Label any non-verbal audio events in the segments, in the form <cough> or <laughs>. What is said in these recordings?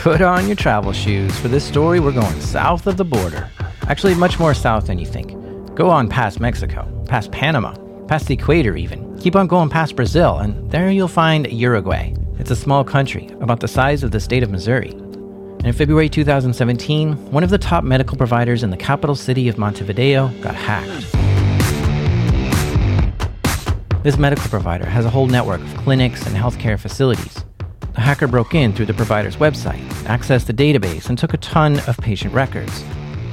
Put on your travel shoes. For this story, we're going south of the border. Actually, much more south than you think. Go on past Mexico, past Panama, past the equator, even. Keep on going past Brazil, and there you'll find Uruguay. It's a small country, about the size of the state of Missouri. And in February 2017, one of the top medical providers in the capital city of Montevideo got hacked. This medical provider has a whole network of clinics and healthcare facilities. The hacker broke in through the provider's website, accessed the database, and took a ton of patient records.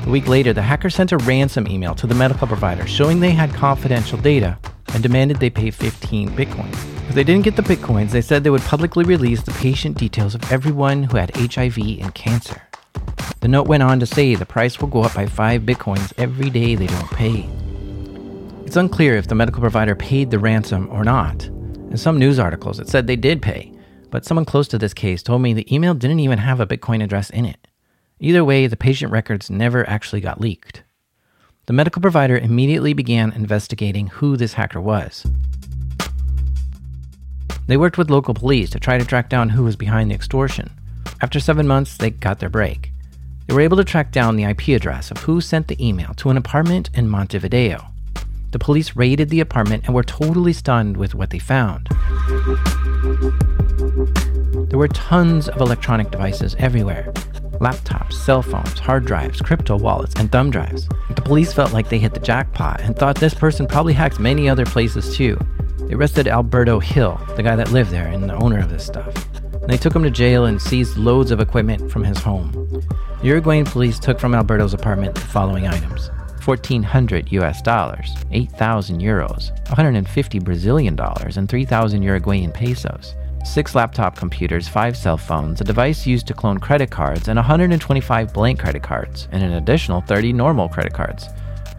A week later, the hacker sent a ransom email to the medical provider showing they had confidential data and demanded they pay 15 bitcoins. If they didn't get the bitcoins, they said they would publicly release the patient details of everyone who had HIV and cancer. The note went on to say the price will go up by 5 bitcoins every day they don't pay. It's unclear if the medical provider paid the ransom or not. In some news articles, it said they did pay, but someone close to this case told me the email didn't even have a Bitcoin address in it. Either way, the patient records never actually got leaked. The medical provider immediately began investigating who this hacker was. They worked with local police to try to track down who was behind the extortion. After seven months, they got their break. They were able to track down the IP address of who sent the email to an apartment in Montevideo. The police raided the apartment and were totally stunned with what they found. There were tons of electronic devices everywhere laptops, cell phones, hard drives, crypto wallets, and thumb drives. The police felt like they hit the jackpot and thought this person probably hacked many other places too. They arrested Alberto Hill, the guy that lived there and the owner of this stuff. And they took him to jail and seized loads of equipment from his home. Uruguayan police took from Alberto's apartment the following items 1400 US dollars, 8,000 euros, 150 Brazilian dollars, and 3,000 Uruguayan pesos. Six laptop computers, five cell phones, a device used to clone credit cards, and 125 blank credit cards, and an additional 30 normal credit cards.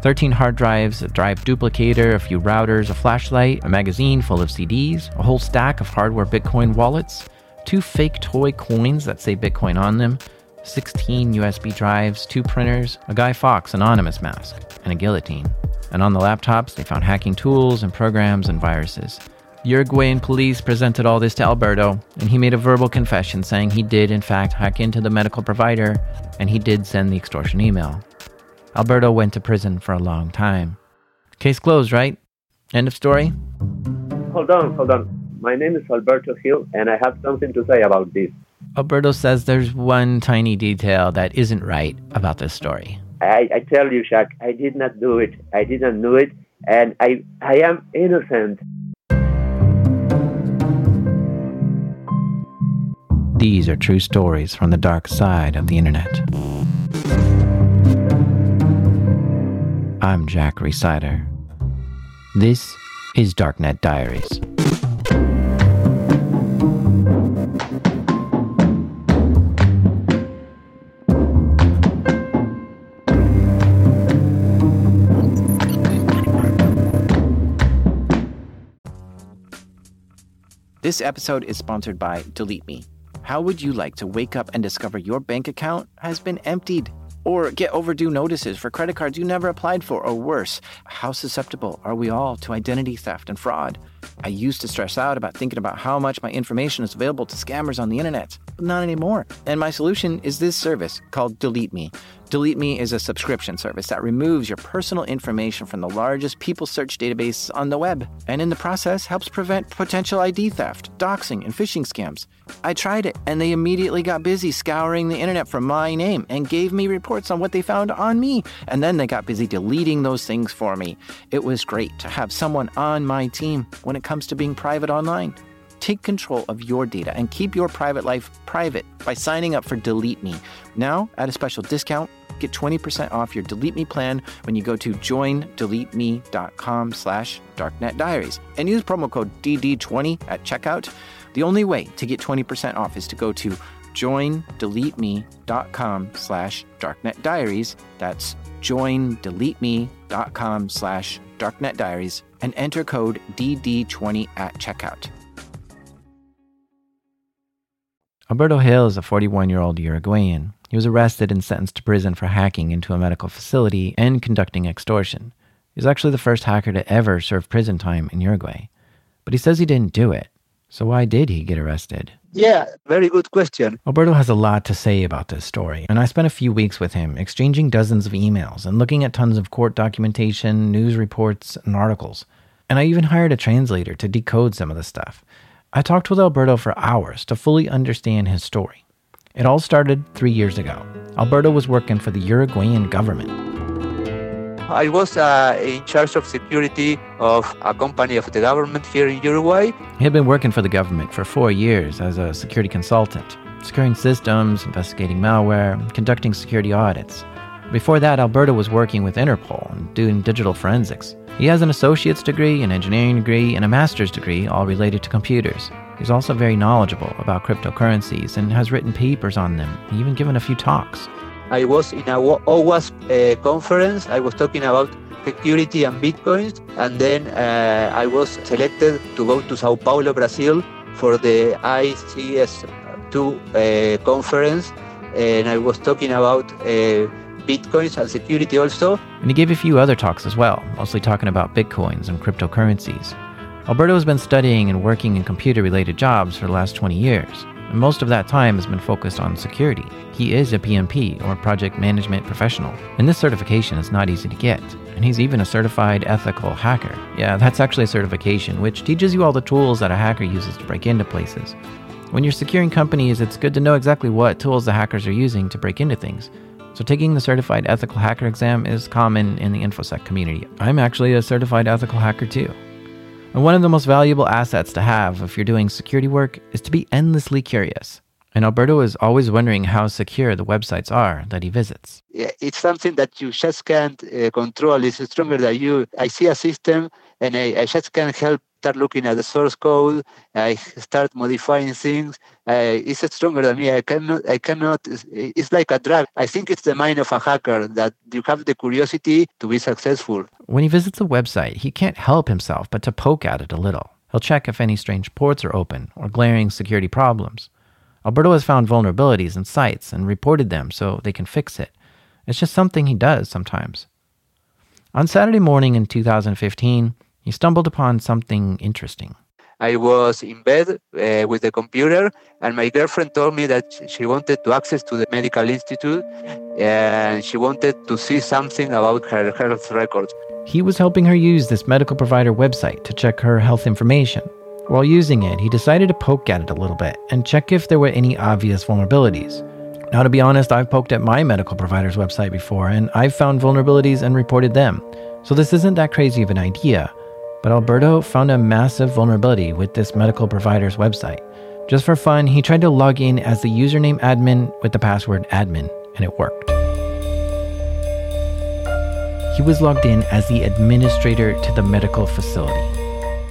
13 hard drives, a drive duplicator, a few routers, a flashlight, a magazine full of CDs, a whole stack of hardware Bitcoin wallets, two fake toy coins that say Bitcoin on them, 16 USB drives, two printers, a Guy Fawkes anonymous mask, and a guillotine. And on the laptops, they found hacking tools and programs and viruses. Uruguayan police presented all this to Alberto, and he made a verbal confession saying he did, in fact, hack into the medical provider and he did send the extortion email. Alberto went to prison for a long time. Case closed, right? End of story? Hold on, hold on. My name is Alberto Hill, and I have something to say about this. Alberto says there's one tiny detail that isn't right about this story. I, I tell you, Jack, I did not do it. I didn't do it, and I, I am innocent. These are true stories from the dark side of the internet. I'm Jack Rhysider. This is Darknet Diaries. This episode is sponsored by Delete Me. How would you like to wake up and discover your bank account has been emptied? Or get overdue notices for credit cards you never applied for, or worse, how susceptible are we all to identity theft and fraud? I used to stress out about thinking about how much my information is available to scammers on the internet, but not anymore. And my solution is this service called Delete Me. Delete Me is a subscription service that removes your personal information from the largest people search database on the web, and in the process helps prevent potential ID theft, doxing, and phishing scams. I tried it, and they immediately got busy scouring the internet for my name and gave me reports on what they found on me. And then they got busy deleting those things for me. It was great to have someone on my team when it comes to being private online. Take control of your data and keep your private life private by signing up for Delete Me. Now, at a special discount, get 20% off your Delete Me plan when you go to joindeleteme.com slash darknetdiaries and use promo code DD20 at checkout. The only way to get 20% off is to go to joindeleteme.com slash darknetdiaries. That's joindeleteme.com slash darknetdiaries and enter code DD20 at checkout. Alberto Hill is a 41 year old Uruguayan. He was arrested and sentenced to prison for hacking into a medical facility and conducting extortion. He was actually the first hacker to ever serve prison time in Uruguay. But he says he didn't do it. So why did he get arrested? Yeah, very good question. Alberto has a lot to say about this story, and I spent a few weeks with him exchanging dozens of emails and looking at tons of court documentation, news reports, and articles. And I even hired a translator to decode some of the stuff. I talked with Alberto for hours to fully understand his story. It all started three years ago. Alberto was working for the Uruguayan government. I was uh, in charge of security of a company of the government here in Uruguay. He had been working for the government for four years as a security consultant, securing systems, investigating malware, conducting security audits. Before that, Alberto was working with Interpol and doing digital forensics. He has an associate's degree, an engineering degree, and a master's degree, all related to computers. He's also very knowledgeable about cryptocurrencies and has written papers on them, even given a few talks. I was in a OWASP uh, conference. I was talking about security and bitcoins, and then uh, I was selected to go to Sao Paulo, Brazil, for the ISC2 uh, conference, and I was talking about bitcoins and security also. And he gave a few other talks as well, mostly talking about bitcoins and cryptocurrencies. Alberto has been studying and working in computer related jobs for the last 20 years and most of that time has been focused on security. He is a PMP, or Project Management Professional, and this certification is not easy to get. And he's even a certified ethical hacker. Yeah, that's actually a certification which teaches you all the tools that a hacker uses to break into places. When you're securing companies, it's good to know exactly what tools the hackers are using to break into things. So, taking the certified ethical hacker exam is common in the InfoSec community. I'm actually a certified ethical hacker too. And one of the most valuable assets to have if you're doing security work is to be endlessly curious. And Alberto is always wondering how secure the websites are that he visits. It's something that you just can't uh, control. It's stronger than you. I see a system and I, I just can't help start looking at the source code. I start modifying things. Uh, it's stronger than me. I cannot. I cannot. It's like a drug. I think it's the mind of a hacker that you have the curiosity to be successful. When he visits a website, he can't help himself but to poke at it a little. He'll check if any strange ports are open or glaring security problems. Alberto has found vulnerabilities in sites and reported them so they can fix it. It's just something he does sometimes. On Saturday morning in 2015, he stumbled upon something interesting. I was in bed uh, with the computer, and my girlfriend told me that she wanted to access to the medical institute and she wanted to see something about her health records. He was helping her use this medical provider website to check her health information. While using it, he decided to poke at it a little bit and check if there were any obvious vulnerabilities. Now, to be honest, I've poked at my medical provider's website before and I've found vulnerabilities and reported them. So this isn't that crazy of an idea. But Alberto found a massive vulnerability with this medical provider's website. Just for fun, he tried to log in as the username admin with the password admin, and it worked. He was logged in as the administrator to the medical facility.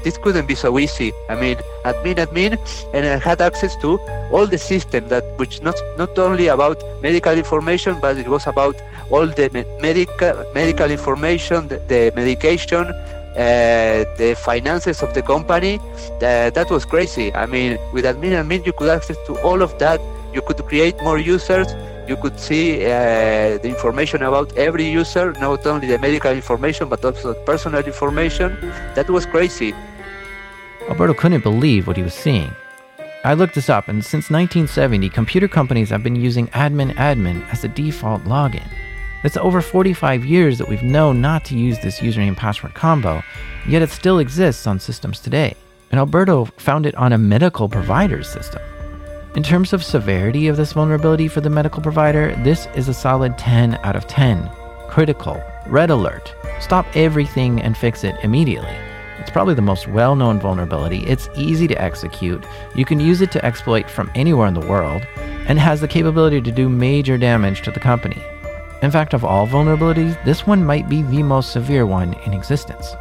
This couldn't be so easy. I mean, admin, admin, and I had access to all the system that, which not not only about medical information, but it was about all the medical medical information, the, the medication, uh, the finances of the company. Uh, that was crazy. I mean, with admin admin, you could access to all of that. You could create more users. You could see uh, the information about every user, not only the medical information, but also the personal information. That was crazy. Alberto couldn't believe what he was seeing. I looked this up, and since 1970, computer companies have been using admin admin as the default login. It's over 45 years that we've known not to use this username password combo, yet it still exists on systems today. And Alberto found it on a medical provider's system. In terms of severity of this vulnerability for the medical provider, this is a solid 10 out of 10. Critical, red alert, stop everything and fix it immediately. It's probably the most well known vulnerability. It's easy to execute. You can use it to exploit from anywhere in the world, and has the capability to do major damage to the company. In fact, of all vulnerabilities, this one might be the most severe one in existence.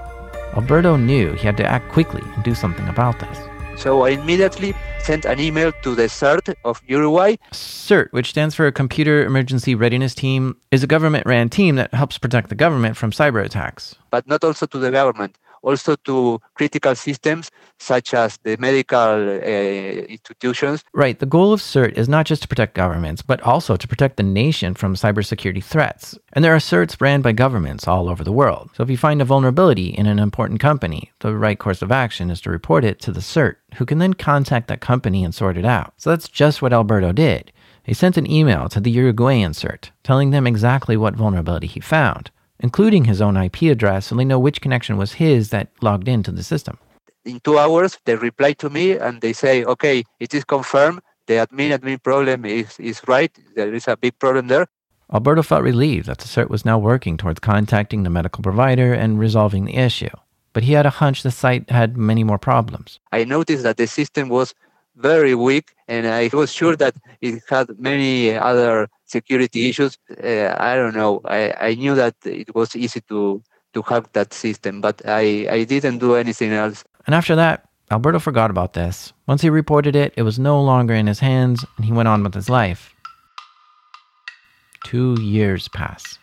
Alberto knew he had to act quickly and do something about this. So I immediately sent an email to the CERT of Uruguay. CERT, which stands for Computer Emergency Readiness Team, is a government ran team that helps protect the government from cyber attacks. But not also to the government, also to critical systems such as the medical uh, institutions. Right. The goal of CERT is not just to protect governments, but also to protect the nation from cybersecurity threats. And there are CERTs ran by governments all over the world. So if you find a vulnerability in an important company, the right course of action is to report it to the CERT, who can then contact that company and sort it out. So that's just what Alberto did. He sent an email to the Uruguayan CERT, telling them exactly what vulnerability he found, including his own IP address so they know which connection was his that logged into the system. In two hours, they reply to me and they say, okay, it is confirmed. The admin admin problem is, is right. There is a big problem there. Alberto felt relieved that the CERT was now working towards contacting the medical provider and resolving the issue. But he had a hunch the site had many more problems. I noticed that the system was very weak, and I was sure that it had many other security issues. Uh, I don't know. I, I knew that it was easy to to hack that system, but I, I didn't do anything else. And after that, Alberto forgot about this. Once he reported it, it was no longer in his hands, and he went on with his life. Two years pass.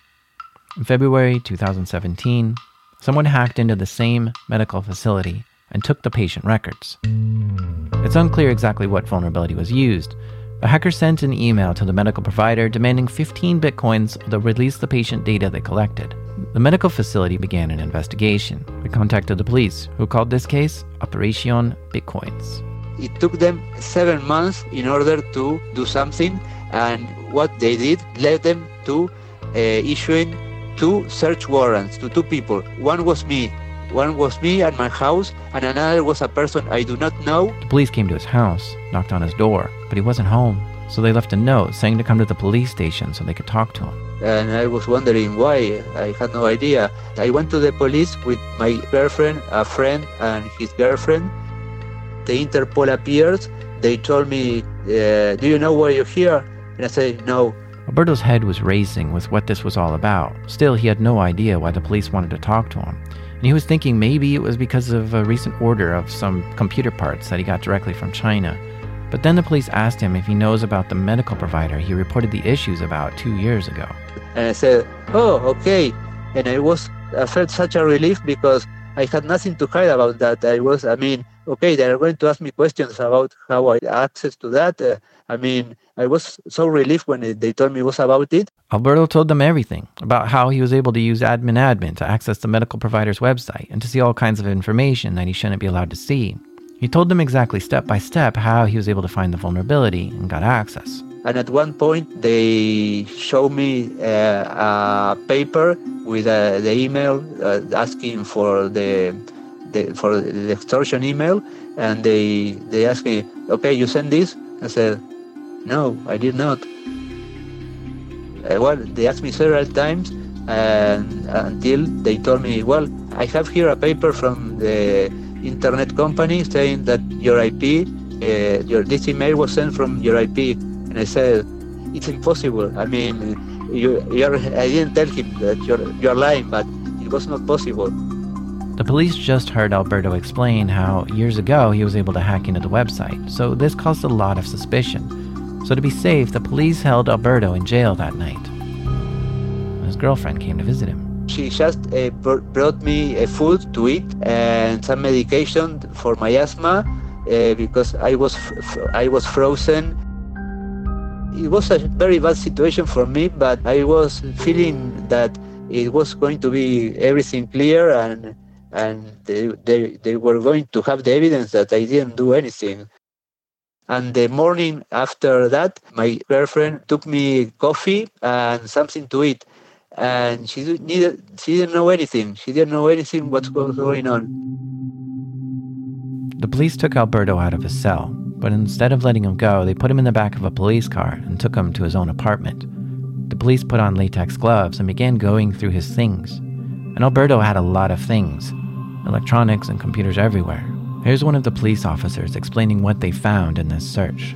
In February 2017, someone hacked into the same medical facility and took the patient records. It's unclear exactly what vulnerability was used. The hacker sent an email to the medical provider demanding 15 bitcoins to release the patient data they collected. The medical facility began an investigation. They contacted the police, who called this case Operation Bitcoins. It took them seven months in order to do something, and what they did led them to uh, issuing two search warrants to two people. One was me, one was me at my house, and another was a person I do not know. The police came to his house, knocked on his door, but he wasn't home. So they left a note saying to come to the police station so they could talk to him. And I was wondering why. I had no idea. I went to the police with my girlfriend, a friend, and his girlfriend. The Interpol appears. They told me, uh, Do you know why you're here? And I said, No. Alberto's head was racing with what this was all about. Still, he had no idea why the police wanted to talk to him. And he was thinking maybe it was because of a recent order of some computer parts that he got directly from China. But then the police asked him if he knows about the medical provider he reported the issues about two years ago. And I said, Oh, okay. And I was, I felt such a relief because I had nothing to hide about that. I was, I mean, okay, they are going to ask me questions about how I access to that. Uh, I mean, I was so relieved when they told me it was about it. Alberto told them everything about how he was able to use admin admin to access the medical provider's website and to see all kinds of information that he shouldn't be allowed to see. He told them exactly step by step how he was able to find the vulnerability and got access. And at one point, they showed me uh, a paper with uh, the email uh, asking for the, the for the extortion email, and they they asked me, "Okay, you send this?" I said, "No, I did not." Uh, well, they asked me several times, and until they told me, "Well, I have here a paper from the internet company saying that your IP, uh, your this email was sent from your IP." And I said, "It's impossible. I mean, you, you're, I didn't tell him that you're you're lying, but it was not possible." The police just heard Alberto explain how years ago he was able to hack into the website, so this caused a lot of suspicion. So, to be safe, the police held Alberto in jail that night. His girlfriend came to visit him. She just uh, brought me uh, food to eat and some medication for my asthma uh, because I was I was frozen. It was a very bad situation for me, but I was feeling that it was going to be everything clear and and they, they, they were going to have the evidence that I didn't do anything. And the morning after that, my girlfriend took me coffee and something to eat. And she needed, she didn't know anything. She didn't know anything what was going on. The police took Alberto out of his cell, but instead of letting him go, they put him in the back of a police car and took him to his own apartment. The police put on latex gloves and began going through his things. And Alberto had a lot of things electronics and computers everywhere. Here's one of the police officers explaining what they found in this search.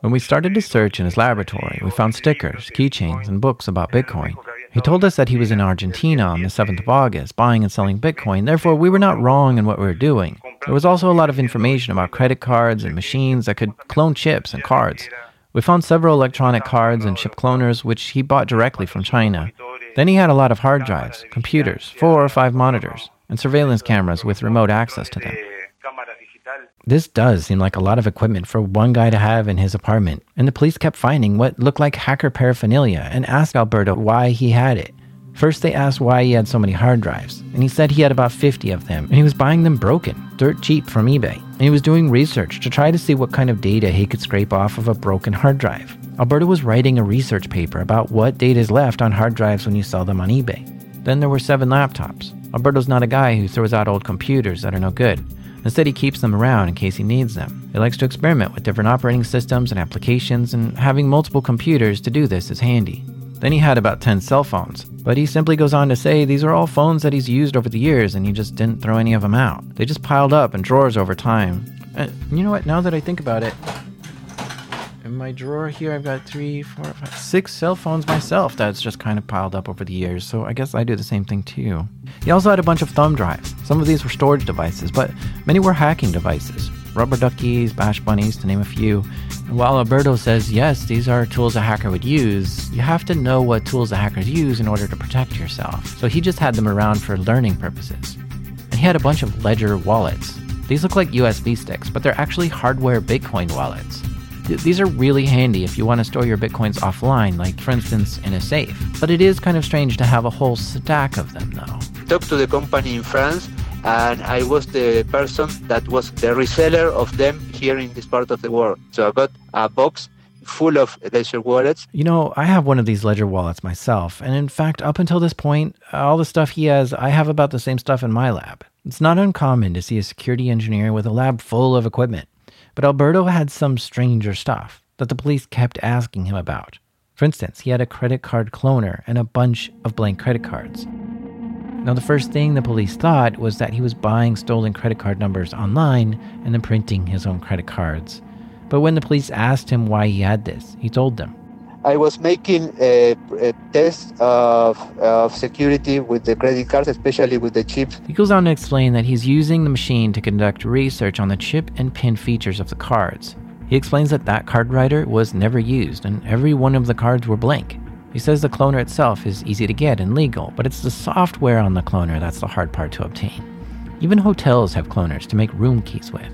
When we started to search in his laboratory, we found stickers, keychains, and books about Bitcoin. He told us that he was in Argentina on the 7th of August buying and selling Bitcoin, therefore, we were not wrong in what we were doing. There was also a lot of information about credit cards and machines that could clone chips and cards. We found several electronic cards and chip cloners which he bought directly from China. Then he had a lot of hard drives, computers, four or five monitors. And surveillance cameras with remote access to them. This does seem like a lot of equipment for one guy to have in his apartment, and the police kept finding what looked like hacker paraphernalia and asked Alberto why he had it. First, they asked why he had so many hard drives, and he said he had about 50 of them, and he was buying them broken, dirt cheap from eBay. And he was doing research to try to see what kind of data he could scrape off of a broken hard drive. Alberto was writing a research paper about what data is left on hard drives when you sell them on eBay. Then there were seven laptops. Alberto's not a guy who throws out old computers that are no good. Instead, he keeps them around in case he needs them. He likes to experiment with different operating systems and applications, and having multiple computers to do this is handy. Then he had about 10 cell phones, but he simply goes on to say these are all phones that he's used over the years and he just didn't throw any of them out. They just piled up in drawers over time. And you know what? Now that I think about it, in my drawer here, I've got three, four, five, six cell phones myself that's just kind of piled up over the years. So I guess I do the same thing too. He also had a bunch of thumb drives. Some of these were storage devices, but many were hacking devices. Rubber duckies, bash bunnies, to name a few. And while Alberto says, yes, these are tools a hacker would use, you have to know what tools the hackers use in order to protect yourself. So he just had them around for learning purposes. And he had a bunch of Ledger wallets. These look like USB sticks, but they're actually hardware Bitcoin wallets. These are really handy if you want to store your bitcoins offline, like for instance in a safe. But it is kind of strange to have a whole stack of them though. Talked to the company in France and I was the person that was the reseller of them here in this part of the world. So I got a box full of Ledger wallets. You know, I have one of these Ledger wallets myself. And in fact, up until this point, all the stuff he has, I have about the same stuff in my lab. It's not uncommon to see a security engineer with a lab full of equipment. But Alberto had some stranger stuff that the police kept asking him about. For instance, he had a credit card cloner and a bunch of blank credit cards. Now, the first thing the police thought was that he was buying stolen credit card numbers online and then printing his own credit cards. But when the police asked him why he had this, he told them I was making a, a test of, of security with the credit cards, especially with the chips. He goes on to explain that he's using the machine to conduct research on the chip and pin features of the cards. He explains that that card writer was never used and every one of the cards were blank. He says the cloner itself is easy to get and legal, but it's the software on the cloner that's the hard part to obtain. Even hotels have cloners to make room keys with.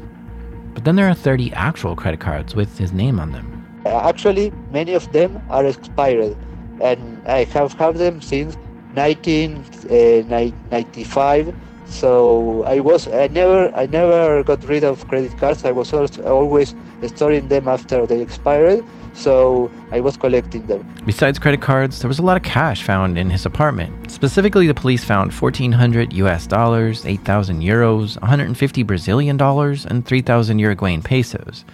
But then there are 30 actual credit cards with his name on them. Uh, actually, many of them are expired, and I have had them since 1995. Uh, so I was I never I never got rid of credit cards. I was always storing them after they expired. So I was collecting them. Besides credit cards, there was a lot of cash found in his apartment. Specifically, the police found 1,400 US dollars, 8,000 euros, 150 Brazilian dollars, and 3,000 Uruguayan pesos.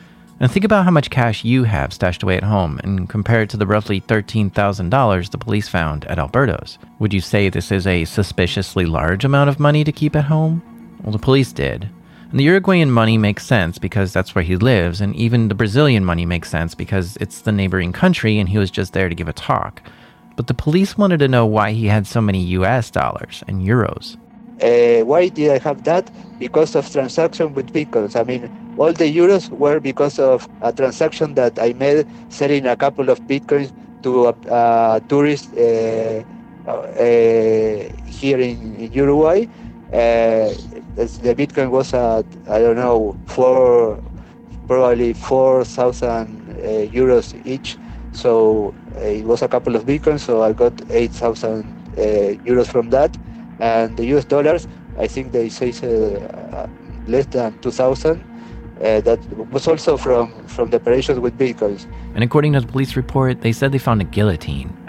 And think about how much cash you have stashed away at home and compare it to the roughly $13,000 the police found at Alberto's. Would you say this is a suspiciously large amount of money to keep at home? Well, the police did. And the Uruguayan money makes sense because that's where he lives, and even the Brazilian money makes sense because it's the neighboring country and he was just there to give a talk. But the police wanted to know why he had so many US dollars and euros. Uh, why did I have that? Because of transaction with bitcoins. I mean, all the euros were because of a transaction that I made selling a couple of bitcoins to a, a tourist uh, uh, here in, in Uruguay. Uh, the bitcoin was at I don't know four, probably four thousand uh, euros each. So uh, it was a couple of bitcoins. So I got eight thousand euros from that and the US dollars, I think they say uh, less than 2,000. Uh, that was also from, from the operations with bitcoins. And according to the police report, they said they found a guillotine. <laughs>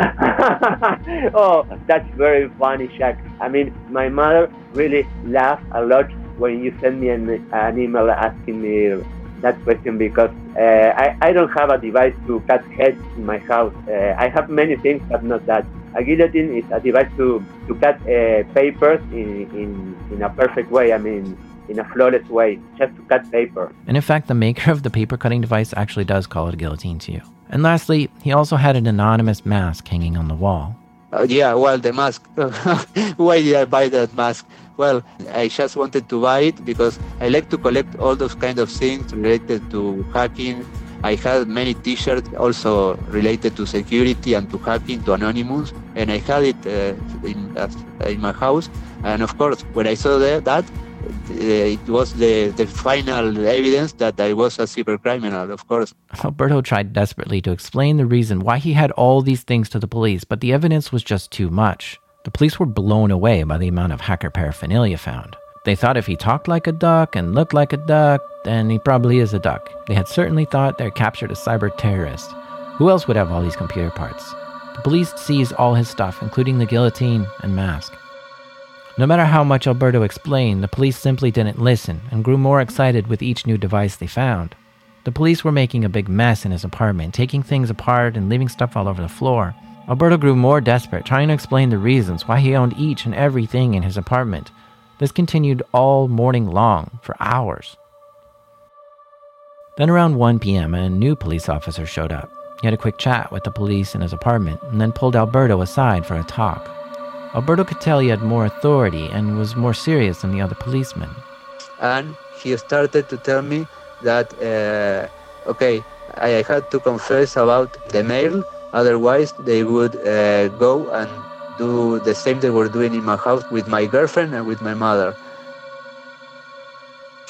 oh, that's very funny, Jack. I mean, my mother really laughed a lot when you sent me an, an email asking me that question because uh, I, I don't have a device to cut heads in my house. Uh, I have many things, but not that. A guillotine is a device to, to cut uh, papers in, in, in a perfect way. I mean, in a flawless way, just to cut paper. And in fact, the maker of the paper cutting device actually does call it a guillotine to you. And lastly, he also had an anonymous mask hanging on the wall. Uh, yeah, well, the mask. <laughs> Why did I buy that mask? Well, I just wanted to buy it because I like to collect all those kind of things related to hacking I had many T-shirts also related to security and to hacking, to Anonymous, and I had it uh, in, uh, in my house. And of course, when I saw that, that uh, it was the, the final evidence that I was a cyber criminal, of course. Alberto tried desperately to explain the reason why he had all these things to the police, but the evidence was just too much. The police were blown away by the amount of hacker paraphernalia found. They thought if he talked like a duck and looked like a duck, then he probably is a duck. They had certainly thought they had captured a cyber terrorist. Who else would have all these computer parts? The police seized all his stuff, including the guillotine and mask. No matter how much Alberto explained, the police simply didn't listen and grew more excited with each new device they found. The police were making a big mess in his apartment, taking things apart and leaving stuff all over the floor. Alberto grew more desperate, trying to explain the reasons why he owned each and everything in his apartment. This continued all morning long, for hours. Then around 1 p.m., a new police officer showed up. He had a quick chat with the police in his apartment and then pulled Alberto aside for a talk. Alberto could tell he had more authority and was more serious than the other policemen. And he started to tell me that, uh, okay, I had to confess about the mail Otherwise, they would uh, go and do the same they were doing in my house with my girlfriend and with my mother.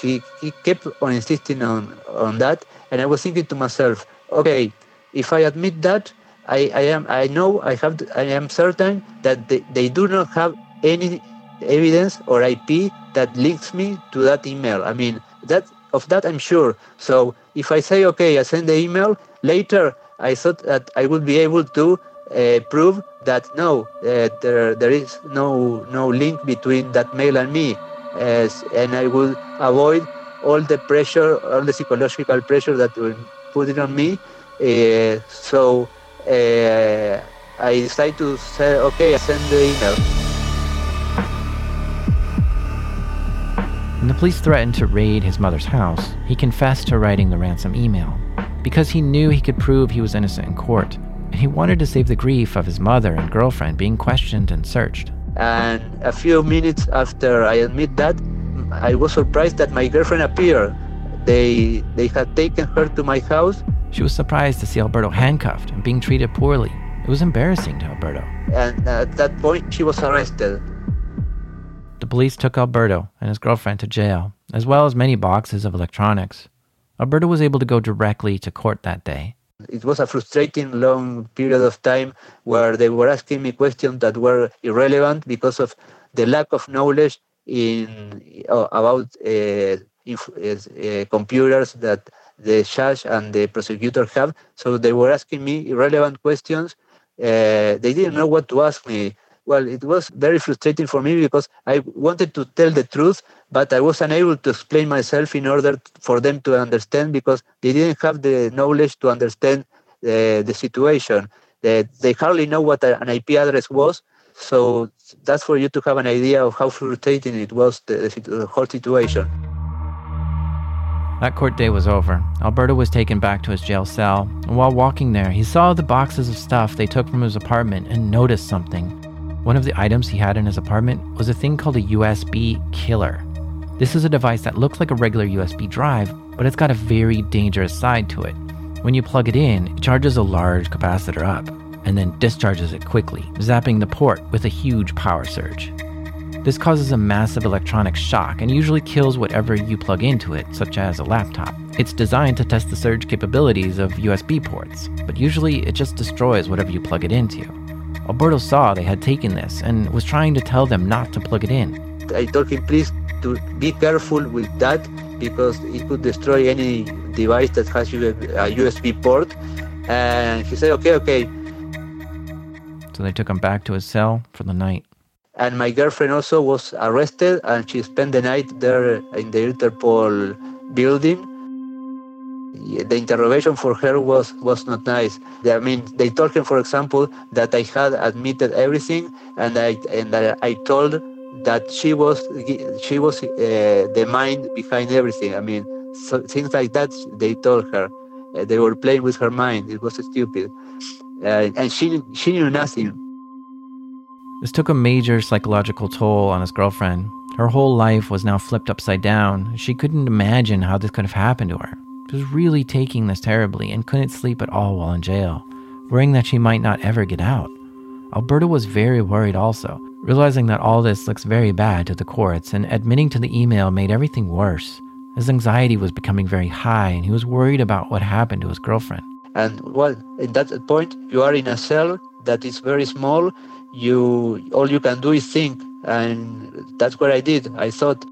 He, he kept on insisting on, on that, and I was thinking to myself, okay, if I admit that, I, I am I know I have I am certain that they, they do not have any evidence or IP that links me to that email. I mean that of that I'm sure. So if I say okay, I send the email later, I thought that I would be able to uh, prove that no, uh, there, there is no, no link between that mail and me, as, and I would avoid all the pressure, all the psychological pressure that would put it on me. Uh, so uh, I decided to say, okay, I send the email. When the police threatened to raid his mother's house, he confessed to writing the ransom email because he knew he could prove he was innocent in court, and he wanted to save the grief of his mother and girlfriend being questioned and searched. And a few minutes after I admit that, I was surprised that my girlfriend appeared. They they had taken her to my house. She was surprised to see Alberto handcuffed and being treated poorly. It was embarrassing to Alberto. And at that point, she was arrested. The police took Alberto and his girlfriend to jail, as well as many boxes of electronics. Alberto was able to go directly to court that day. It was a frustrating long period of time where they were asking me questions that were irrelevant because of the lack of knowledge in uh, about uh, inf- uh, computers that the judge and the prosecutor have. So they were asking me irrelevant questions. Uh, they didn't know what to ask me well, it was very frustrating for me because I wanted to tell the truth, but I was unable to explain myself in order for them to understand because they didn't have the knowledge to understand uh, the situation. They, they hardly know what an IP address was, so that's for you to have an idea of how frustrating it was, the, the whole situation. That court day was over. Alberto was taken back to his jail cell, and while walking there, he saw the boxes of stuff they took from his apartment and noticed something. One of the items he had in his apartment was a thing called a USB killer. This is a device that looks like a regular USB drive, but it's got a very dangerous side to it. When you plug it in, it charges a large capacitor up and then discharges it quickly, zapping the port with a huge power surge. This causes a massive electronic shock and usually kills whatever you plug into it, such as a laptop. It's designed to test the surge capabilities of USB ports, but usually it just destroys whatever you plug it into. Alberto saw they had taken this and was trying to tell them not to plug it in. I told him, please, to be careful with that because it could destroy any device that has a USB port. And he said, okay, okay. So they took him back to his cell for the night. And my girlfriend also was arrested and she spent the night there in the Interpol building the interrogation for her was was not nice. I mean, they told him, for example, that I had admitted everything, and I and I told that she was she was uh, the mind behind everything. I mean, so, things like that. They told her uh, they were playing with her mind. It was stupid, uh, and she she knew nothing. This took a major psychological toll on his girlfriend. Her whole life was now flipped upside down. She couldn't imagine how this could have happened to her. She was really taking this terribly and couldn't sleep at all while in jail, worrying that she might not ever get out. Alberto was very worried also, realizing that all this looks very bad to the courts, and admitting to the email made everything worse. His anxiety was becoming very high, and he was worried about what happened to his girlfriend. And well, at that point, you are in a cell that is very small. You all you can do is think, and that's what I did. I thought.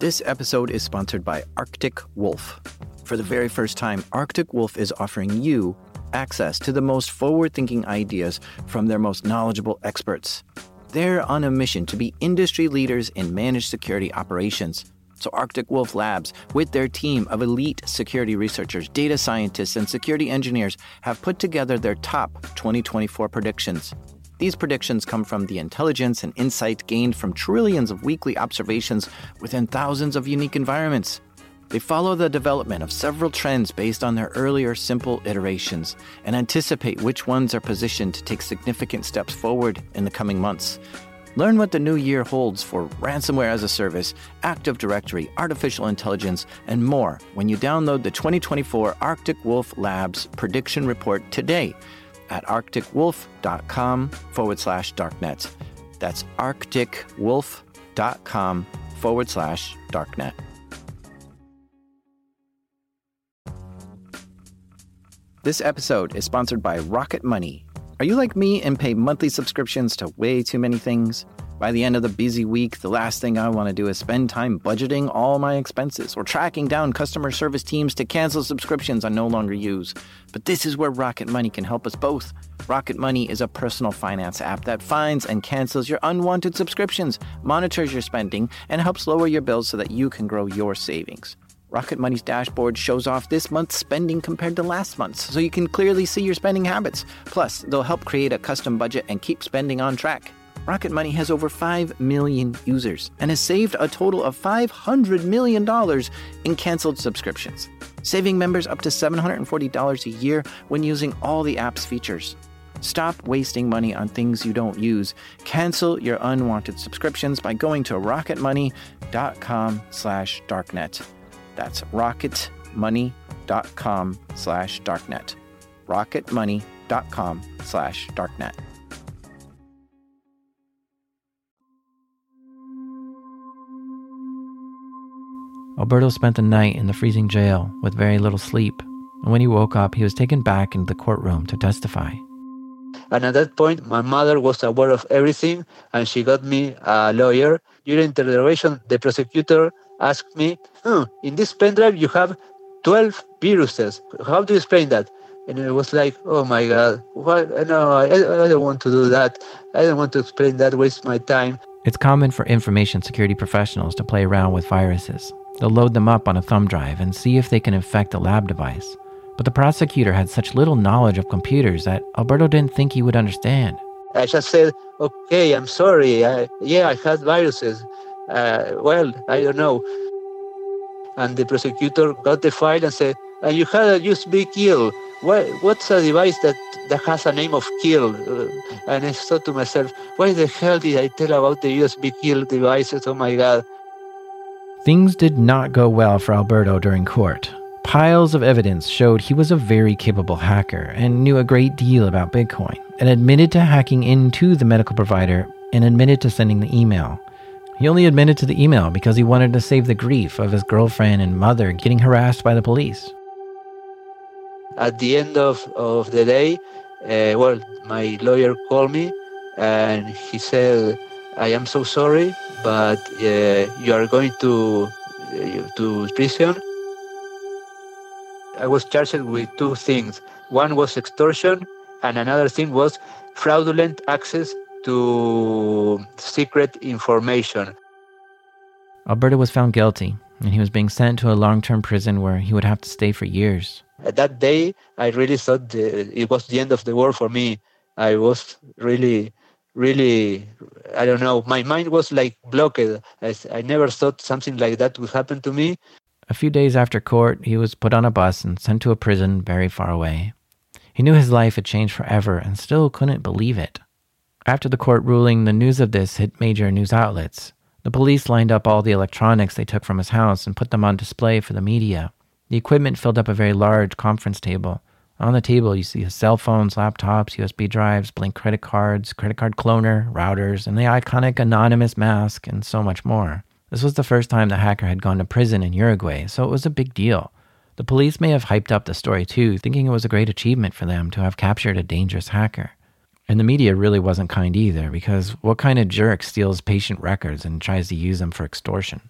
This episode is sponsored by Arctic Wolf. For the very first time, Arctic Wolf is offering you access to the most forward thinking ideas from their most knowledgeable experts. They're on a mission to be industry leaders in managed security operations. So, Arctic Wolf Labs, with their team of elite security researchers, data scientists, and security engineers, have put together their top 2024 predictions. These predictions come from the intelligence and insight gained from trillions of weekly observations within thousands of unique environments. They follow the development of several trends based on their earlier simple iterations and anticipate which ones are positioned to take significant steps forward in the coming months. Learn what the new year holds for ransomware as a service, Active Directory, artificial intelligence, and more when you download the 2024 Arctic Wolf Labs prediction report today at arcticwolf.com forward slash darknet. That's arcticwolf.com forward slash darknet. This episode is sponsored by Rocket Money. Are you like me and pay monthly subscriptions to way too many things? By the end of the busy week, the last thing I want to do is spend time budgeting all my expenses or tracking down customer service teams to cancel subscriptions I no longer use. But this is where Rocket Money can help us both. Rocket Money is a personal finance app that finds and cancels your unwanted subscriptions, monitors your spending, and helps lower your bills so that you can grow your savings. Rocket Money's dashboard shows off this month's spending compared to last month's, so you can clearly see your spending habits. Plus, they'll help create a custom budget and keep spending on track. Rocket Money has over 5 million users and has saved a total of $500 million in canceled subscriptions, saving members up to $740 a year when using all the app's features. Stop wasting money on things you don't use. Cancel your unwanted subscriptions by going to rocketmoney.com slash darknet. That's rocketmoney.com slash darknet. rocketmoney.com slash darknet. Alberto spent the night in the freezing jail with very little sleep, and when he woke up, he was taken back into the courtroom to testify. And at that point, my mother was aware of everything, and she got me a lawyer. During the interrogation, the prosecutor asked me, hmm, in this pen drive you have 12 viruses. How do you explain that? And it was like, oh my God, what? no, I, I don't want to do that. I don't want to explain that, waste my time. It's common for information security professionals to play around with viruses. They'll load them up on a thumb drive and see if they can infect a lab device. But the prosecutor had such little knowledge of computers that Alberto didn't think he would understand. I just said, okay, I'm sorry. I, yeah, I had viruses. Uh, well, I don't know. And the prosecutor got the file and said, and you had a USB kill. What, what's a device that, that has a name of kill? Uh, and I thought to myself, why the hell did I tell about the USB kill devices? Oh my God. Things did not go well for Alberto during court. Piles of evidence showed he was a very capable hacker and knew a great deal about Bitcoin, and admitted to hacking into the medical provider and admitted to sending the email. He only admitted to the email because he wanted to save the grief of his girlfriend and mother getting harassed by the police. At the end of, of the day, uh, well, my lawyer called me and he said, I am so sorry, but uh, you are going to, uh, to prison. I was charged with two things. One was extortion, and another thing was fraudulent access to secret information. Alberto was found guilty, and he was being sent to a long term prison where he would have to stay for years. At that day, I really thought the, it was the end of the world for me. I was really, really, I don't know, my mind was like blocked. I, I never thought something like that would happen to me. A few days after court, he was put on a bus and sent to a prison very far away. He knew his life had changed forever and still couldn't believe it. After the court ruling, the news of this hit major news outlets. The police lined up all the electronics they took from his house and put them on display for the media. The equipment filled up a very large conference table. On the table, you see his cell phones, laptops, USB drives, blank credit cards, credit card cloner, routers, and the iconic anonymous mask, and so much more. This was the first time the hacker had gone to prison in Uruguay, so it was a big deal. The police may have hyped up the story too, thinking it was a great achievement for them to have captured a dangerous hacker. And the media really wasn't kind either, because what kind of jerk steals patient records and tries to use them for extortion?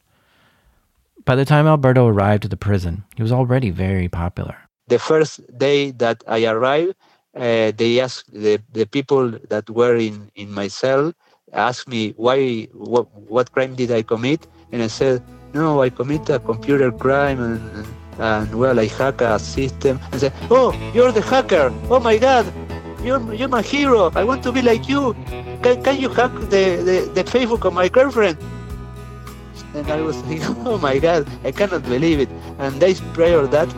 By the time Alberto arrived at the prison, he was already very popular. The first day that I arrived, uh, they asked the, the people that were in, in my cell asked me why what, what crime did I commit and I said no I commit a computer crime and, and well I hack a system and said oh you're the hacker oh my god you're, you're my hero I want to be like you can, can you hack the, the, the Facebook of my girlfriend and I was <laughs> thinking, oh my God, I cannot believe it. And days prior that,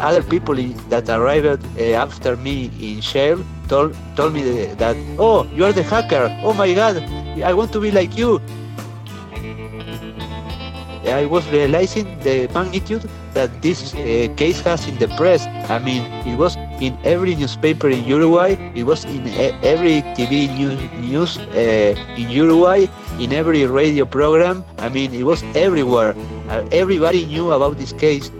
other people that arrived uh, after me in jail told told me that, oh, you are the hacker. Oh my God, I want to be like you. I was realizing the magnitude that this uh, case has in the press. I mean, it was in every newspaper in Uruguay. It was in every TV news, news uh, in Uruguay, in every radio program. I mean, it was everywhere. Uh, everybody knew about this case.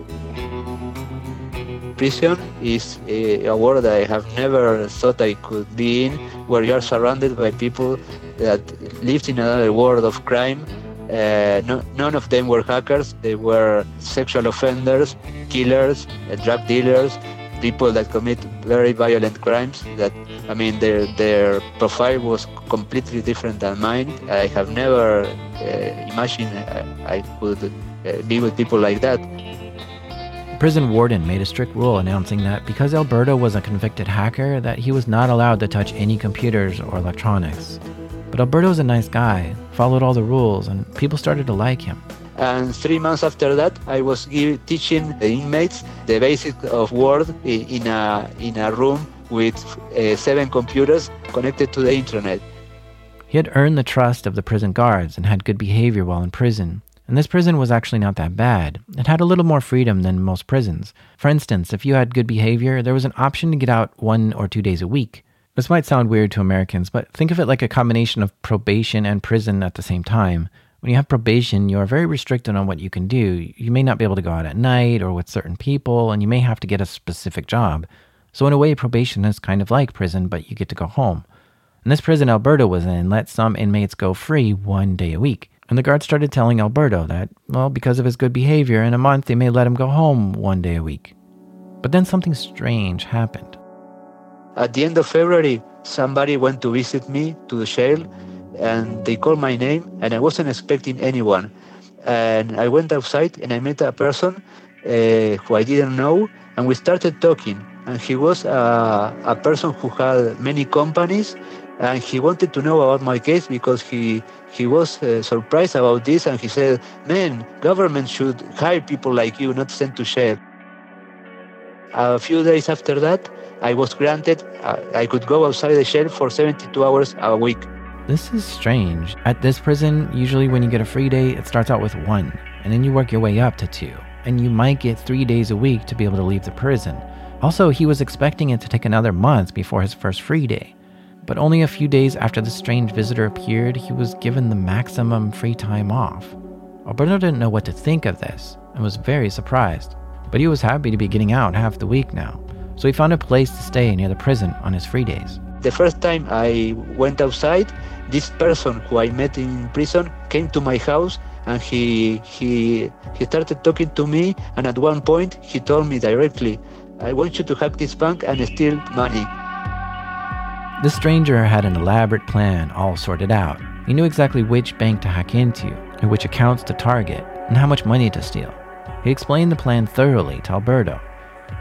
Prison is a, a world I have never thought I could be in, where you are surrounded by people that lived in another world of crime uh, no, none of them were hackers. They were sexual offenders, killers, uh, drug dealers, people that commit very violent crimes. That I mean, their their profile was completely different than mine. I have never uh, imagined I, I could uh, be with people like that. The prison warden made a strict rule announcing that because Alberto was a convicted hacker, that he was not allowed to touch any computers or electronics. But Alberto was a nice guy, followed all the rules, and people started to like him. And three months after that, I was teaching the inmates the basics of Word in a, in a room with uh, seven computers connected to the internet. He had earned the trust of the prison guards and had good behavior while in prison. And this prison was actually not that bad. It had a little more freedom than most prisons. For instance, if you had good behavior, there was an option to get out one or two days a week. This might sound weird to Americans, but think of it like a combination of probation and prison at the same time. When you have probation, you are very restricted on what you can do. You may not be able to go out at night or with certain people, and you may have to get a specific job. So, in a way, probation is kind of like prison, but you get to go home. And this prison Alberto was in let some inmates go free one day a week. And the guards started telling Alberto that, well, because of his good behavior, in a month they may let him go home one day a week. But then something strange happened. At the end of February, somebody went to visit me to the jail and they called my name and I wasn't expecting anyone. And I went outside and I met a person uh, who I didn't know and we started talking. And he was uh, a person who had many companies and he wanted to know about my case because he he was uh, surprised about this and he said, "Man, government should hire people like you, not send to jail." A few days after that, I was granted, uh, I could go outside the jail for 72 hours a week. This is strange. At this prison, usually when you get a free day, it starts out with one, and then you work your way up to two, and you might get three days a week to be able to leave the prison. Also, he was expecting it to take another month before his first free day. But only a few days after the strange visitor appeared, he was given the maximum free time off. Alberto didn't know what to think of this and was very surprised, but he was happy to be getting out half the week now so he found a place to stay near the prison on his free days. The first time I went outside, this person who I met in prison came to my house and he he he started talking to me and at one point he told me directly, I want you to hack this bank and steal money. The stranger had an elaborate plan all sorted out. He knew exactly which bank to hack into, and which accounts to target, and how much money to steal. He explained the plan thoroughly to Alberto,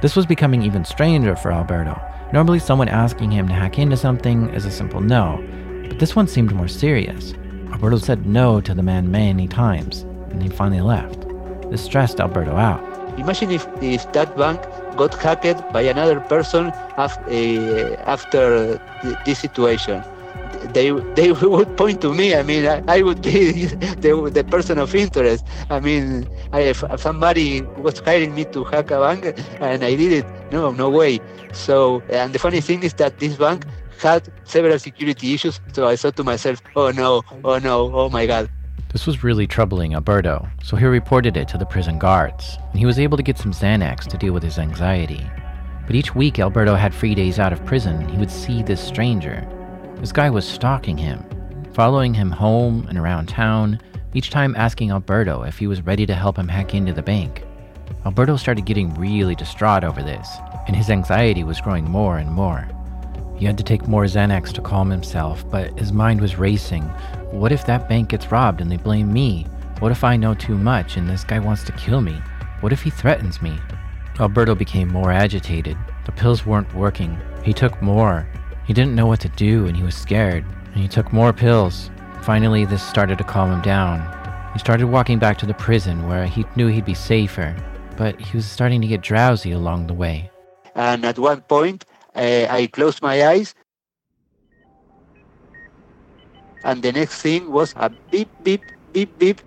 this was becoming even stranger for Alberto. Normally, someone asking him to hack into something is a simple no, but this one seemed more serious. Alberto said no to the man many times, and he finally left. This stressed Alberto out. Imagine if, if that bank got hacked by another person after, uh, after this situation. They they <laughs> would point to me. I mean, I, I would be <laughs> the, the person of interest. I mean, I, if somebody was hiring me to hack a bank and I did it, no, no way. So, and the funny thing is that this bank had several security issues. So I thought to myself, oh no, oh no, oh my God. This was really troubling Alberto, so he reported it to the prison guards, and he was able to get some Xanax to deal with his anxiety. But each week Alberto had free days out of prison, he would see this stranger. This guy was stalking him, following him home and around town, each time asking Alberto if he was ready to help him hack into the bank. Alberto started getting really distraught over this, and his anxiety was growing more and more. He had to take more Xanax to calm himself, but his mind was racing. What if that bank gets robbed and they blame me? What if I know too much and this guy wants to kill me? What if he threatens me? Alberto became more agitated. The pills weren't working. He took more. He didn't know what to do and he was scared. And he took more pills. Finally, this started to calm him down. He started walking back to the prison where he knew he'd be safer, but he was starting to get drowsy along the way. And at one point, uh, I closed my eyes. And the next thing was a beep, beep, beep, beep.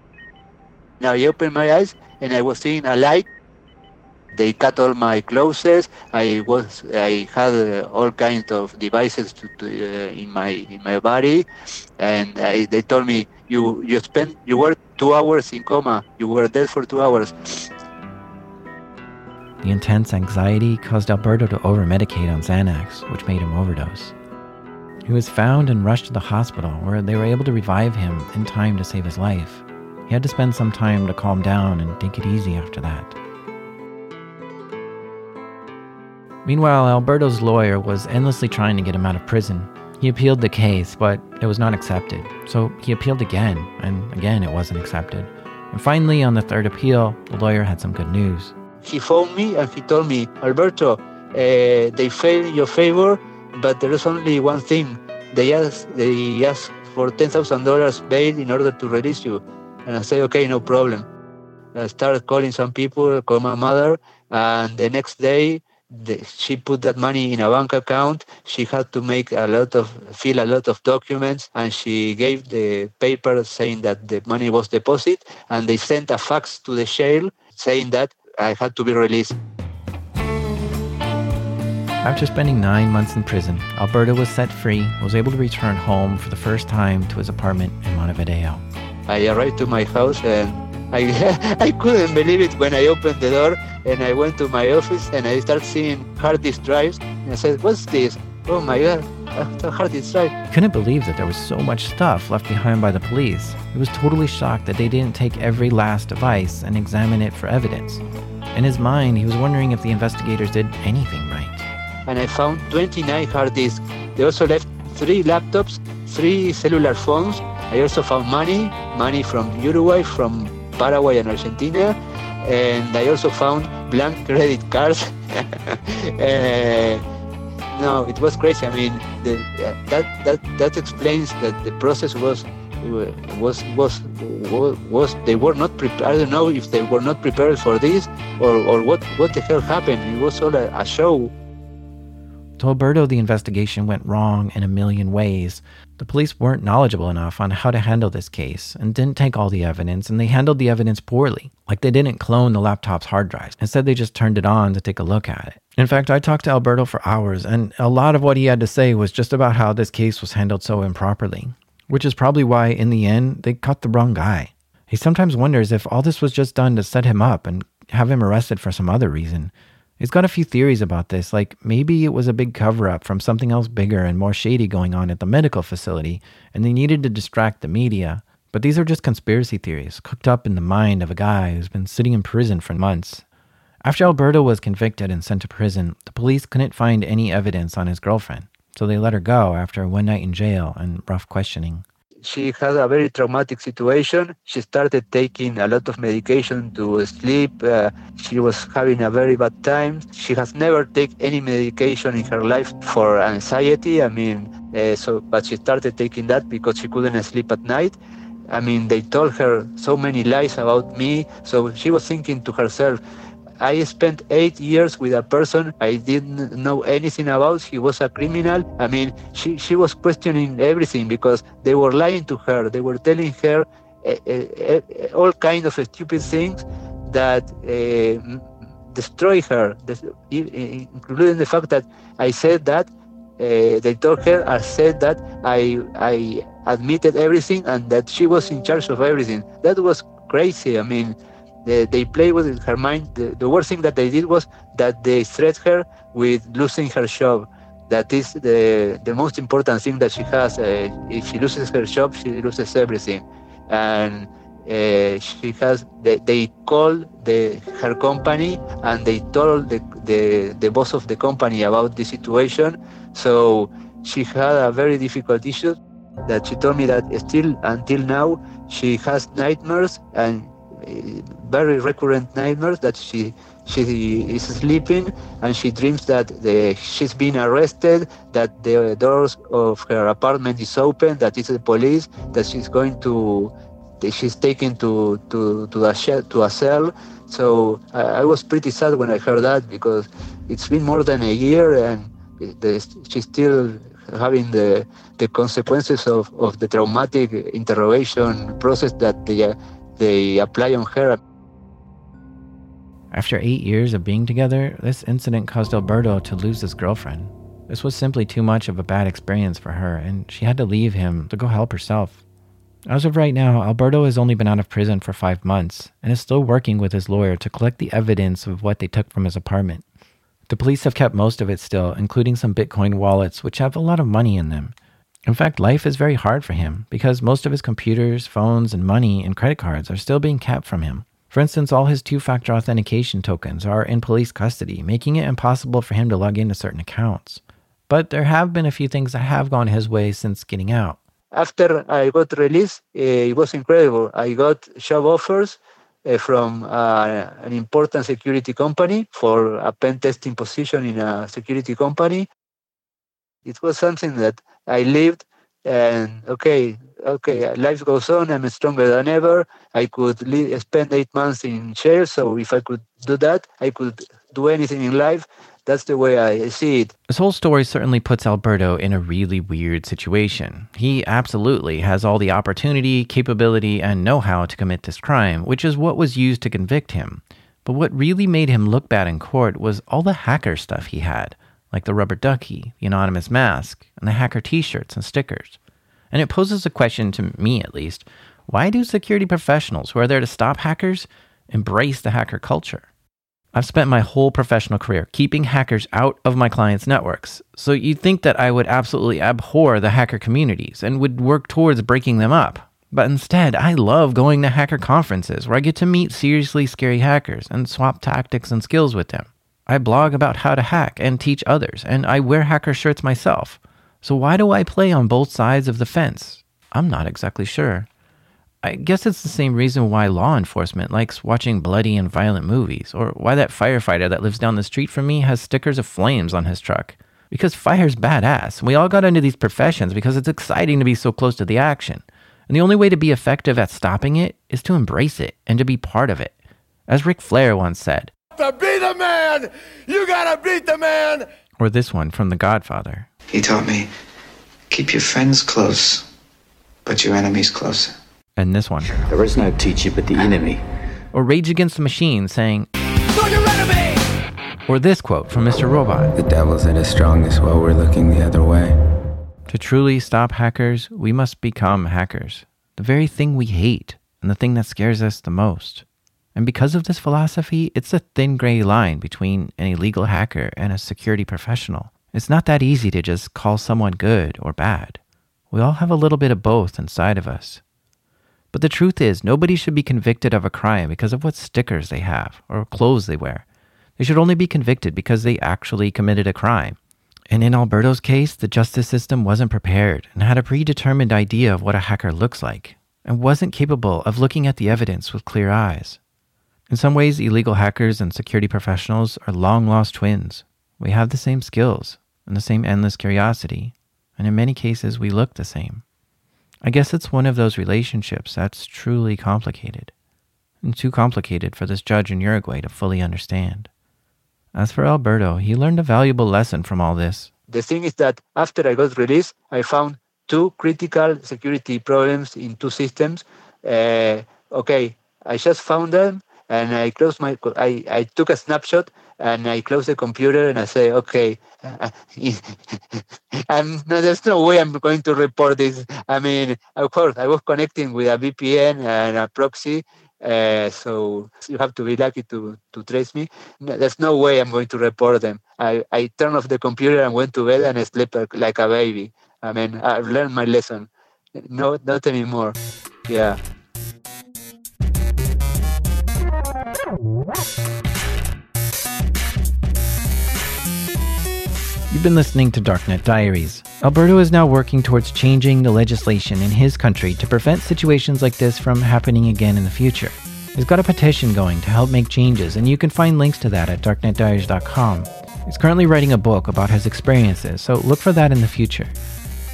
Now I opened my eyes and I was seeing a light. They cut all my clothes. I was, I had uh, all kinds of devices to, to, uh, in my in my body, and I, they told me you you spent you were two hours in coma. You were dead for two hours. The intense anxiety caused Alberto to over-medicate on Xanax, which made him overdose. He was found and rushed to the hospital, where they were able to revive him in time to save his life. He had to spend some time to calm down and take it easy after that. Meanwhile, Alberto's lawyer was endlessly trying to get him out of prison. He appealed the case, but it was not accepted. So he appealed again, and again it wasn't accepted. And finally, on the third appeal, the lawyer had some good news he phoned me and he told me, Alberto, uh, they failed in your favor, but there is only one thing. They asked, they asked for $10,000 bail in order to release you. And I said, okay, no problem. I started calling some people, call my mother, and the next day the, she put that money in a bank account. She had to make a lot of, fill a lot of documents, and she gave the paper saying that the money was deposited, and they sent a fax to the jail saying that I had to be released. After spending nine months in prison, Alberto was set free was able to return home for the first time to his apartment in Montevideo. I arrived to my house and I, <laughs> I couldn't believe it when I opened the door and I went to my office and I started seeing hard disk drives and I said, what's this? Oh my God, a hard disk drive. Couldn't believe that there was so much stuff left behind by the police. He was totally shocked that they didn't take every last device and examine it for evidence. In his mind, he was wondering if the investigators did anything right. And I found 29 hard disks. They also left three laptops, three cellular phones. I also found money, money from Uruguay, from Paraguay and Argentina. And I also found blank credit cards. uh, <laughs> no, it was crazy. I mean, the, that, that, that explains that the process was was was was they were not prepared. I don't know if they were not prepared for this or, or what what the hell happened. It was all a, a show. To Alberto, the investigation went wrong in a million ways. The police weren't knowledgeable enough on how to handle this case and didn't take all the evidence, and they handled the evidence poorly. Like they didn't clone the laptop's hard drives. Instead, they just turned it on to take a look at it. In fact, I talked to Alberto for hours, and a lot of what he had to say was just about how this case was handled so improperly which is probably why, in the end, they caught the wrong guy. He sometimes wonders if all this was just done to set him up and have him arrested for some other reason. He's got a few theories about this, like maybe it was a big cover up from something else bigger and more shady going on at the medical facility, and they needed to distract the media. But these are just conspiracy theories cooked up in the mind of a guy who's been sitting in prison for months. After Alberto was convicted and sent to prison, the police couldn't find any evidence on his girlfriend so they let her go after one night in jail and rough questioning. She had a very traumatic situation. She started taking a lot of medication to sleep. Uh, she was having a very bad time. She has never taken any medication in her life for anxiety. I mean, uh, so but she started taking that because she couldn't sleep at night. I mean, they told her so many lies about me. So she was thinking to herself, I spent eight years with a person I didn't know anything about. He was a criminal. I mean, she, she was questioning everything because they were lying to her. They were telling her uh, uh, all kinds of stupid things that uh, destroy her, including the fact that I said that uh, they told her I said that I I admitted everything and that she was in charge of everything. That was crazy. I mean, they, they played with her mind. The, the worst thing that they did was that they threatened her with losing her job. That is the the most important thing that she has. Uh, if she loses her job, she loses everything. And uh, she has they, they call the her company and they told the, the the boss of the company about the situation so she had a very difficult issue that she told me that still until now she has nightmares and very recurrent nightmares that she she is sleeping and she dreams that the, she's been arrested that the doors of her apartment is open that it's the police that she's going to she's taken to to to a shell, to a cell. So I, I, was pretty sad when I heard that because it's been more than a year and the, she's still having the the consequences of, of the traumatic interrogation process that they they apply on her. After eight years of being together, this incident caused Alberto to lose his girlfriend. This was simply too much of a bad experience for her, and she had to leave him to go help herself. As of right now, Alberto has only been out of prison for five months and is still working with his lawyer to collect the evidence of what they took from his apartment. The police have kept most of it still, including some Bitcoin wallets, which have a lot of money in them. In fact, life is very hard for him because most of his computers, phones, and money and credit cards are still being kept from him. For instance, all his two factor authentication tokens are in police custody, making it impossible for him to log into certain accounts. But there have been a few things that have gone his way since getting out after I got released, uh, it was incredible. I got job offers uh, from uh, an important security company for a pen testing position in a security company. It was something that I lived, and okay, okay, life goes on. I'm stronger than ever. I could spend eight months in jail, so if I could do that, I could do anything in life. That's the way I see it. This whole story certainly puts Alberto in a really weird situation. He absolutely has all the opportunity, capability, and know how to commit this crime, which is what was used to convict him. But what really made him look bad in court was all the hacker stuff he had, like the rubber ducky, the anonymous mask, and the hacker t shirts and stickers. And it poses a question to me, at least why do security professionals who are there to stop hackers embrace the hacker culture? I've spent my whole professional career keeping hackers out of my clients' networks. So you'd think that I would absolutely abhor the hacker communities and would work towards breaking them up. But instead, I love going to hacker conferences where I get to meet seriously scary hackers and swap tactics and skills with them. I blog about how to hack and teach others, and I wear hacker shirts myself. So why do I play on both sides of the fence? I'm not exactly sure. I guess it's the same reason why law enforcement likes watching bloody and violent movies, or why that firefighter that lives down the street from me has stickers of flames on his truck. Because fire's badass. We all got into these professions because it's exciting to be so close to the action. And the only way to be effective at stopping it is to embrace it and to be part of it. As Ric Flair once said, To be the man, you gotta beat the man. Or this one from The Godfather. He taught me keep your friends close, but your enemies closer and this one. There is no teacher but the enemy. Or Rage Against the Machine saying, You're your enemy! Or this quote from Mr. Robot The devil's at his strongest while we're looking the other way. To truly stop hackers, we must become hackers. The very thing we hate and the thing that scares us the most. And because of this philosophy, it's a thin gray line between an illegal hacker and a security professional. It's not that easy to just call someone good or bad. We all have a little bit of both inside of us. But the truth is, nobody should be convicted of a crime because of what stickers they have or clothes they wear. They should only be convicted because they actually committed a crime. And in Alberto's case, the justice system wasn't prepared and had a predetermined idea of what a hacker looks like and wasn't capable of looking at the evidence with clear eyes. In some ways, illegal hackers and security professionals are long lost twins. We have the same skills and the same endless curiosity, and in many cases, we look the same. I guess it's one of those relationships that's truly complicated. and too complicated for this judge in Uruguay to fully understand. As for Alberto, he learned a valuable lesson from all this. The thing is that after I got released, I found two critical security problems in two systems. Uh, okay, I just found them and I closed my, I, I took a snapshot and I closed the computer and I say, okay, <laughs> and no, there's no way I'm going to report this. I mean, of course, I was connecting with a VPN and a proxy, uh, so you have to be lucky to, to trace me. There's no way I'm going to report them. I, I turned off the computer and went to bed and I slept like a baby. I mean, I've learned my lesson. No, not anymore. Yeah. You've been listening to Darknet Diaries. Alberto is now working towards changing the legislation in his country to prevent situations like this from happening again in the future. He's got a petition going to help make changes, and you can find links to that at darknetdiaries.com. He's currently writing a book about his experiences, so look for that in the future.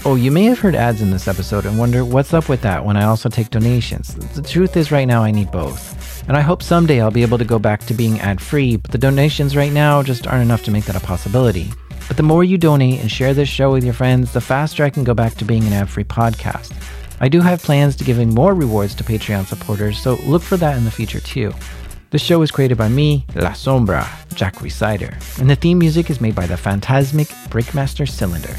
Oh, you may have heard ads in this episode and wonder what's up with that when I also take donations. The truth is, right now, I need both. And I hope someday I'll be able to go back to being ad free, but the donations right now just aren't enough to make that a possibility. But the more you donate and share this show with your friends, the faster I can go back to being an ad free podcast. I do have plans to giving more rewards to Patreon supporters, so look for that in the future too. The show is created by me, La Sombra, Jack Rhysider, and the theme music is made by the Phantasmic Breakmaster Cylinder.